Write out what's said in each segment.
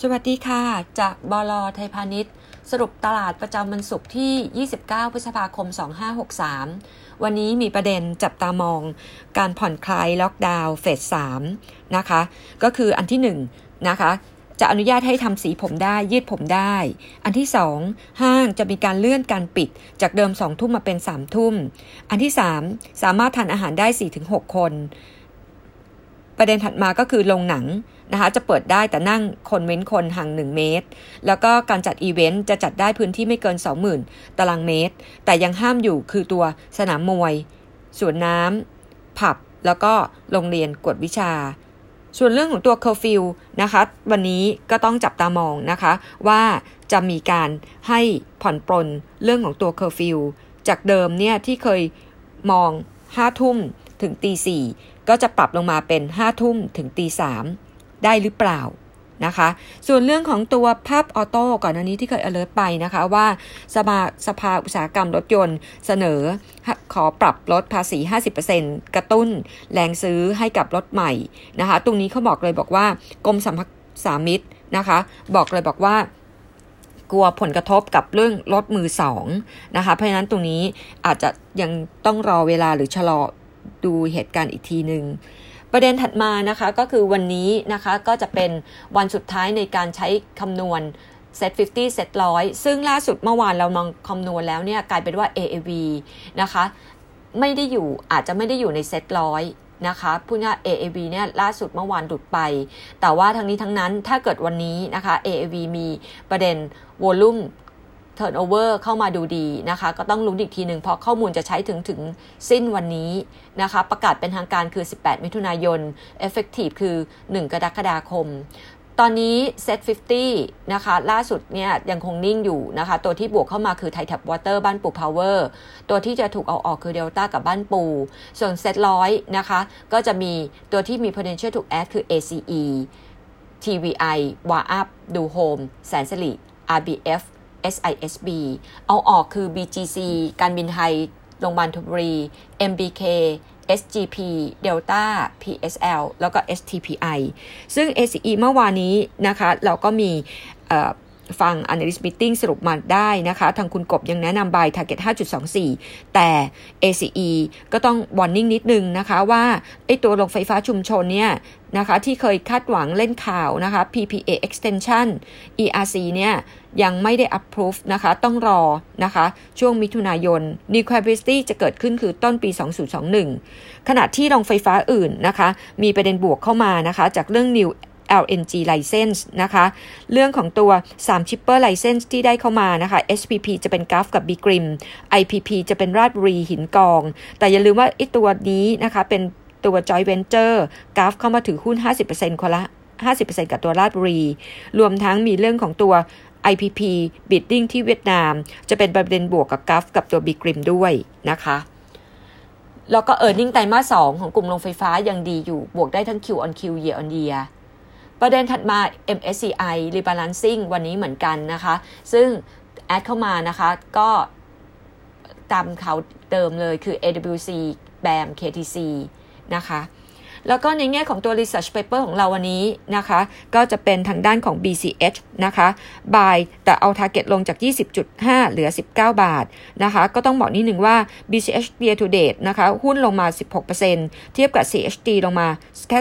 สวัสดีค่ะ จากบลไทยพาณิชย์ สรุปตลาดประจำวันศุกร์ที่ 29 พฤษภาคม 2563 วันนี้มีประเด็นจับตามอง การผ่อนคลายล็อกดาวน์เฟส 3 นะคะ ก็คืออันที่ 1 นะคะ จะอนุญาตให้ทำสีผมได้ ยืดผมได้ อันที่ 2 ห้างจะมีการเลื่อนการปิดจากเดิม 2 ทุ่มมาเป็น 3 ทุ่ม อันที่ 3 สามารถทานอาหารได้ 4-6 คน ประเด็นถัดมาก็คือโรงหนัง นะคะจะเปิดได้แต่นั่งคนเว้นคนห่าง 1 เมตร แล้วก็การจัดอีเวนต์จะจัดได้พื้นที่ไม่เกิน 20,000 ตารางเมตร แต่ยังห้ามอยู่คือตัวสนามมวยสวนน้ำผับ แล้วก็โรงเรียนกวดวิชา ส่วนเรื่องของตัวเคอร์ฟิวนะคะ วันนี้ก็ต้องจับตามองนะคะ ว่าจะมีการให้ผ่อนปลนเรื่องของตัวเคอร์ฟิวจากเดิมเนี่ยที่เคยมอง5ทุ่มถึงตีสี่ก็จะปรับลงมาเป็น5ทุ่มถึงตีสาม ได้หรือเปล่านะคะ ส่วนเรื่องของตัวภาพออโต้ก่อนอันนี้ที่เคย alert ไปนะคะว่าสภาสภาอุตสาหกรรมรถยนต์เสนอขอปรับลดภาษี 50%กระตุ้นแรงซื้อให้กับรถใหม่นะคะ ตรงนี้เขาบอกเลยบอกว่ากรมสัมสามิตรนะคะ บอกเลยบอกว่ากลัวผลกระทบกับเรื่องรถมือสองนะคะ เพราะฉะนั้นตรงนี้อาจจะยังต้องรอเวลาหรือชะลอดูเหตุการณ์อีกทีหนึง่ง ประเด็นถัดมานะคะก็คือวันนี้นะคะก็จะเป็นวันสุดท้ายในการใช้คำนวณเซต50เซตร้อยซึ่งล่าสุดเมื่อวานเรามองคำนวณแล้วเนี่ยกลายเป็นว่า AAV นะคะไม่ได้อยู่อาจจะไม่ได้อยู่ในเซตร้อยนะคะพูดง่าย AAV เนี่ยล่าสุดเมื่อวานหลุดไป แต่ว่าทั้งนี้ทั้งนั้นถ้าเกิดวันนี้นะคะ AAV มีประเด็นวอล ลุ่ม turnover เข้ามาดูดีนะคะ ก็ต้องลุ้นอีกทีหนึ่งเพราะข้อมูลจะใช้ถึงถึงสิ้นวันนี้นะคะ ประกาศเป็นทางการคือ 18 มิถุนายน effective คือ 1 กรกฎาคม ตอนนี้ Set 50 นะคะ ล่าสุดเนี่ยยังคงนิ่งอยู่นะคะ ตัวที่บวกเข้ามาคือ Thai Tap Water บ้านปู Power ตัวที่จะถูกเอาออกคือ Delta กับบ้านปู ส่วน Set ร้อยนะคะ ก็จะมีตัวที่มี potential ถูก add คือ ACE TVI w a Up ดูโฮมแสนสิริ RBF SISB เอาออกคือ BGC การบินไทย โรงพยาบาลทุบรี MBK SGP Delta PSL แล้วก็ STPI ซึ่ง ACE เมื่อวานนี้นะคะ เราก็มี ฟัง Analyst Meeting สรุปมาได้นะคะ ทางคุณกบยังแนะนำ Buy Target 5.24 แต่ ACE ก็ต้อง warning นิดนึงนะคะว่าไอตัวโรงไฟฟ้าชุมชนเนี่ยนะคะที่เคยคาดหวังเล่นข่าวนะคะ PPA extension ERC เนี่ยยังไม่ได้ approve นะคะ ต้องรอนะคะ ช่วงมิถุนายน New Capacity จะเกิดขึ้นคือต้นปี 2021 ขณะที่โรงไฟฟ้าอื่นนะคะ มีประเด็นบวกเข้ามานะคะ จากเรื่อง New LNG license นะคะ เรื่องของตัว3 chipper license ที่ได้เข้ามานะคะ SPP จะเป็นกราฟกับ b กริม IPP จะเป็นราชบุรีหินกอง แต่อย่าลืมว่าไอ้ตัวนี้นะคะเป็นตัว joint venture กราฟเข้ามาถือหุ้น 50%คนละ 50%กับตัวราชบุรี รวมทั้งมีเรื่องของตัว IPP bidding ที่เวียดนาม จะเป็นประเด็นบวกกับกราฟกับตัว b กริมด้วยนะคะแล้วก็ e a r n i n g ไตรมาส2ของกลุ่มโรงไฟฟ้ายังดีอยู่ บวกได้ทั้ง Q on Q year on year ประเด็นถัดมา MSCI rebalancing วันนี้เหมือนกันนะคะ ซึ่งแอดเข้ามานะคะ ก็ตามเขาเดิมเลยคือ AWC BAM KTC นะคะแล้วก็ในแง่ของตัว research paper ของเราวันนี้นะคะ ก็จะเป็นทางด้านของ BCH นะคะ buy แต่เอา target ลงจาก 20.5 เหลือ 19 บาทนะคะ ก็ต้องบอกนิดหนึ่งว่า BCH year to date นะคะ หุ้นลงมา 16%เทียบกับ CHD ลงมาแค่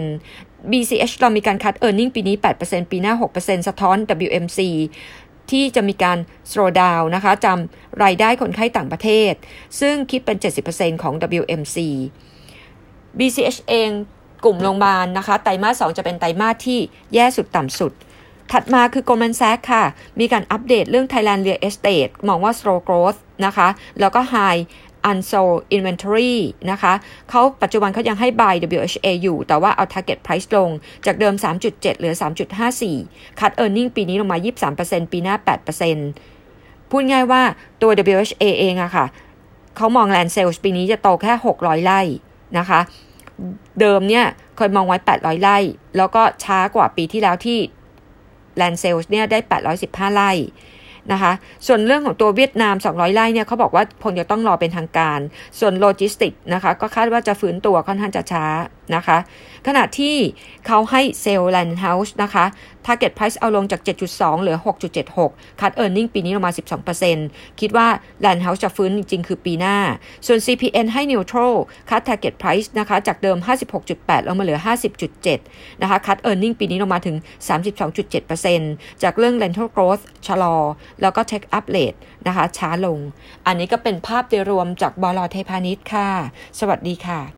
2% BCH เรามีการคัด e a r n i n g ปีนี้ 8%ปีหน้า 6%สะท้อน WMC ที่จะมีการ slow down นะคะจำรายได้คนไข้ต่างประเทศ ซึ่งคิดเป็น 70%ของ WMC BCH เองกลุ่มโรงพยาบาลนะคะ ไตรมาส2จะเป็นไตรมาสที่แย่สุดต่ำสุด ถัดมาคือ Goldman Sachs ค่ะ มีการอัปเดตเรื่อง Thailand Real Estate มองว่า slow growth นะคะ แล้วก็ high unsold inventory นะคะเขาปัจจุบันเขายังให้ buy WHA อยู่ แต่ว่าเอา target price ลง จากเดิม 3.7 เหลือ 3.54คัด earning ปีนี้ลงมา 23%ปีหน้า 8%พูดง่ายว่าตัว WHA เองอะค่ะเขามอง land sales ปีนี้จะโตแค่ 600 ไร่นะคะ เดิมเนี่ยเคยมองไว้ 800 ไร่ แล้วก็ช้ากว่าปีที่แล้วที่ land sales เนี่ยได้ 815 ไร่ นะคะ ส่วนเรื่องของตัวเวียดนาม 200 ไร่เนี่ยเขาบอกว่าคงจะต้องรอเป็นทางการ ส่วนโลจิสติกนะคะก็คาดว่าจะฟื้นตัวค่อนข้างจะช้า นะคะ ขณะที่เขาให้ sell Land House นะคะ Target Price เอาลงจาก 7.2 เหลือ 6.76 cut Earning ปีนี้ลงมา 12%คิดว่า Land House จะฟื้นจริง ๆ คือปีหน้า ส่วน CPN ให้ Neutral cut Target Price นะคะจากเดิม 56.8 ลงมาเหลือ 50.7 นะคะ cut Earning ปีนี้ลงมาถึง 32.7%จากเรื่อง Rental Growth ชะลอ แล้วก็ Take Up Rate นะคะช้าลง อันนี้ก็เป็นภาพโดยรวมจากบล.ไทยพาณิชย์ค่ะ สวัสดีค่ะ